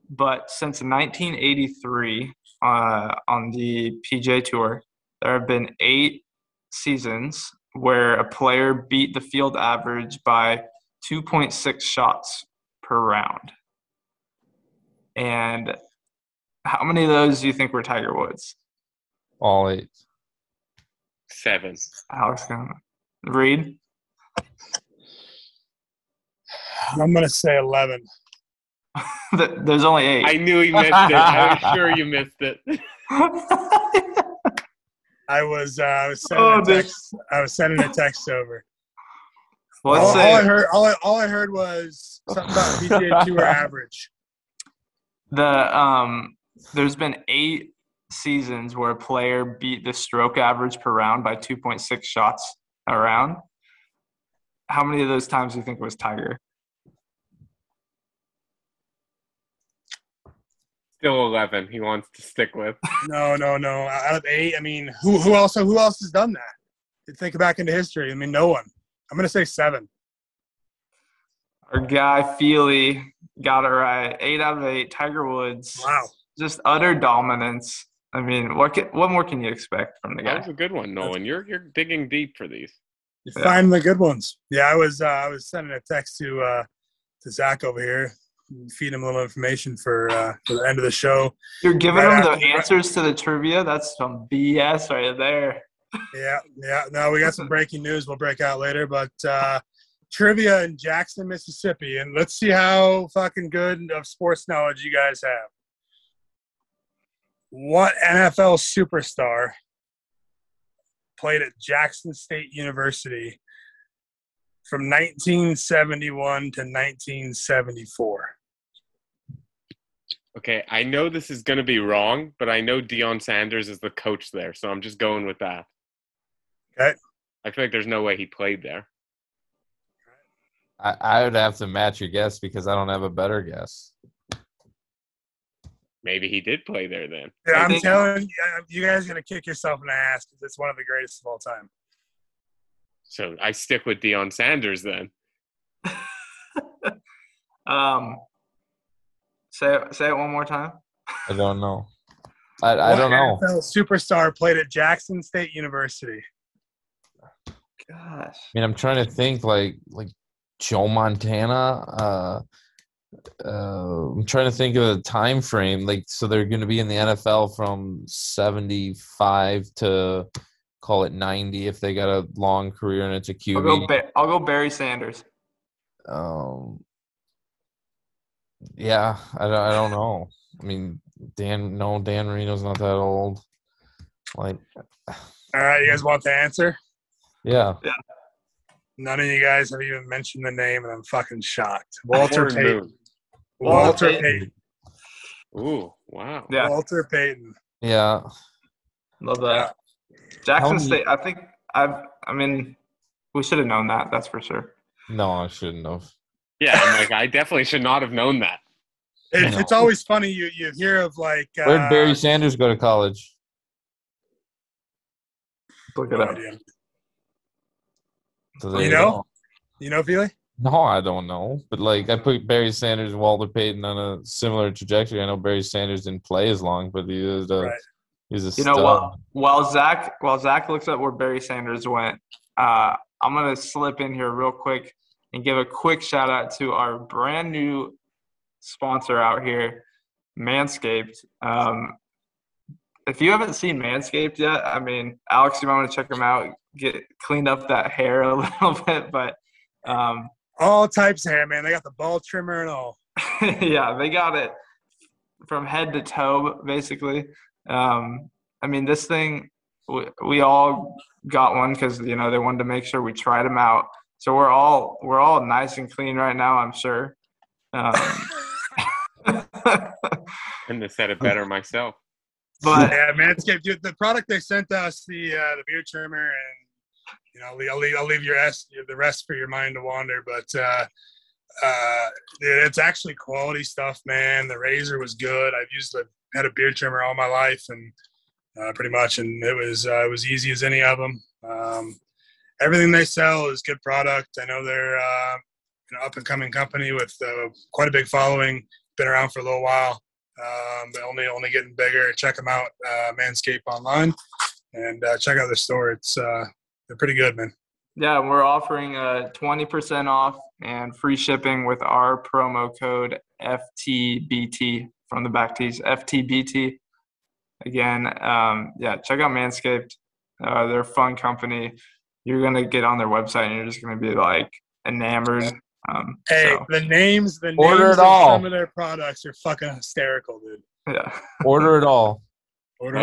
but since 1983 uh, on the PGA Tour, there have been eight seasons where a player beat the field average by 2.6 shots per round. And how many of those do you think were Tiger Woods? All eight. Seven. Alex, gonna read. I'm gonna say eleven. [laughs] There's only eight. I knew he missed it. I was sure you missed it. [laughs] I was. Uh, I was sending Oh, a dude. text. I was sending a text over. Let's all, all I heard. All I, all I heard was something about PGA Tour [laughs] average. the um, there's been eight seasons where a player beat the stroke average per round by 2.6 shots a round. How many of those times do you think was Tiger? Still eleven. He wants to stick with. [laughs] No, no, no. Out of eight, I mean, who who else who else has done that? Think back into history. I mean, no one. I'm gonna say seven. Our guy Feely got it right. Eight out of eight. Tiger Woods. Wow. Just utter dominance. I mean, what can, what more can you expect from the That guy? was a good one, Nolan. You're you're digging deep for these. You Yeah. find the good ones. Yeah, I was. Uh, I was sending a text to uh, to Zach over here, feed him a little information for uh, for the end of the show. You're giving Right him the after- answers to the trivia. That's some BS right there. Yeah, yeah. No, we got some breaking news we'll break out later, but uh, trivia in Jackson, Mississippi, and let's see how fucking good of sports knowledge you guys have. What NFL superstar played at Jackson State University from 1971 to 1974? Okay, I know this is going to be wrong, but I know Deion Sanders is the coach there, so I'm just going with that. Okay. I feel like there's no way he played there. I, I would have to match your guess because I don't have a better guess. Maybe he did play there then. Yeah, I I'm telling you, uh, you guys are gonna kick yourself in the ass because it's one of the greatest of all time. So I stick with Deion Sanders then. [laughs] um, say it, say it one more time. I don't know. I, I don't know. NFL superstar played at Jackson State University. Gosh. I mean, I'm trying to think like like Joe Montana. Uh, uh, I'm trying to think of the time frame. Like, so they're going to be in the NFL from 75 to call it 90 if they got a long career and it's a I'll go. QB. Ba- I'll go Barry Sanders. Um, yeah, I don't, I don't know. I mean, Dan, no, Dan Marino's not that old. Like, All right, you guys want the answer? Yeah. yeah, None of you guys have even mentioned the name, and I'm fucking shocked. Walter Payton. Walter Walter Payton. Ooh, wow. Yeah, Walter Payton. yeah. love that. How Jackson many- State. I think I've. I mean, we should have known that. That's for sure. No, I shouldn't have. Yeah, I'm like, I definitely should not have known that. It, No. It's always funny you you hear of like. Uh, Where'd Barry Sanders go to college? Look it no up. idea. So You you know? go. You know, Feely? No, I don't know. But like, I put Barry Sanders and Walter Payton on a similar trajectory. I know Barry Sanders didn't play as long, but he was a Right. he was a You know, stud. while while Zach while Zach looks up where Barry Sanders went, uh, I'm gonna slip in here real quick and give a quick shout out to our brand new sponsor out here, Manscaped. Um, if you haven't seen Manscaped yet, I mean, Alex, you might want to check them out. Get cleaned up that hair a [laughs] little bit, but um, All types of hair, man. They got the ball trimmer and all. [laughs] yeah, they got it from head to toe, basically. Um, I mean, this thing, we, we all got one because you know they wanted to make sure we tried them out. So we're all we're all nice and clean right now. I'm sure. Um, [laughs] Couldn't have said it better myself. but yeah, Manscaped. Dude, the product they sent us, the uh, the beard trimmer, and you know, I'll leave, I'll leave, your rest, the rest for your mind to wander. But uh, uh, it's actually quality stuff, man. The razor was good. I've used the had a beard trimmer all my life, and uh, pretty much, and it was uh, it was easy as any of them. Um, everything they sell is good product. I know they're uh, an up and coming company with uh, quite a big following. Been around for a little while. Um, but only only getting bigger. Check them out, uh, Manscaped online, and uh, check out their store. It's uh, they're pretty good, man. yeah, we're offering a 20% off and free shipping with our promo code FTBT from the back tees. FTBT. Again, um, yeah, check out Manscaped. Uh, they're a fun company. You're gonna get on their website and you're just gonna be like enamored. Um, Hey, so, the names, the Order names it of all. some of their products are fucking hysterical, dude. yeah. Order it all. Order